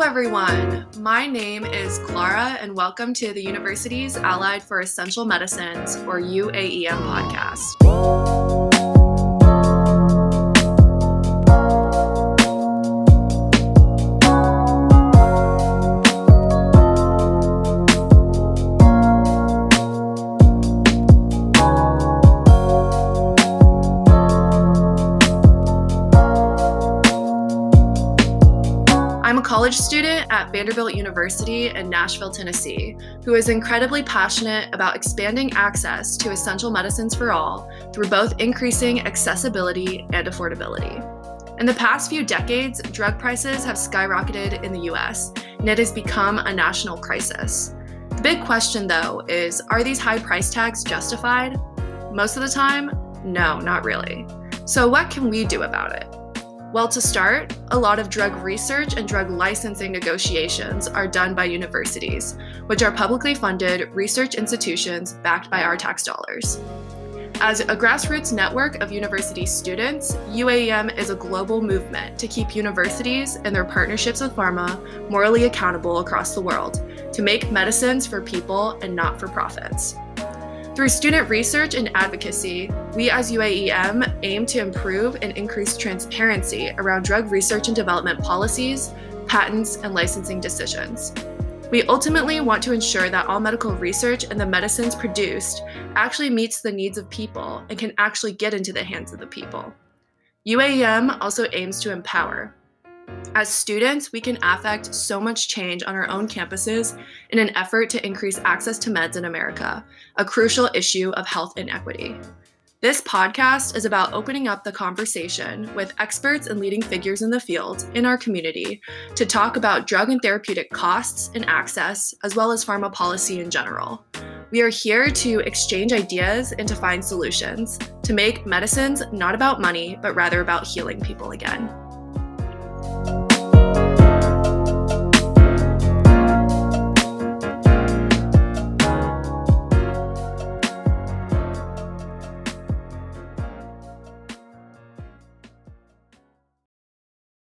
Hello, everyone. My name is Klara, and welcome to the Universities Allied for Essential Medicines, or UAEM podcast. I'm a college student at Vanderbilt University in Nashville, Tennessee, who is incredibly passionate about expanding access to essential medicines for all through both increasing accessibility and affordability. In the past few decades, drug prices have skyrocketed in the US, and it has become a national crisis. The big question, though, is are these high price tags justified? Most of the time, no, not really. So, what can we do about it? Well, to start, a lot of drug research and drug licensing negotiations are done by universities, which are publicly funded research institutions backed by our tax dollars. As a grassroots network of university students, UAEM is a global movement to keep universities and their partnerships with pharma morally accountable across the world to make medicines for people and not for profits. Through student research and advocacy, we as UAEM aim to improve and increase transparency around drug research and development policies, patents, and licensing decisions. We ultimately want to ensure that all medical research and the medicines produced actually meets the needs of people and can actually get into the hands of the people. UAEM also aims to empower, as students, we can affect so much change on our own campuses in an effort to increase access to meds in America, a crucial issue of health inequity. This podcast is about opening up the conversation with experts and leading figures in the field in our community to talk about drug and therapeutic costs and access, as well as pharma policy in general. We are here to exchange ideas and to find solutions to make medicines not about money, but rather about healing people again.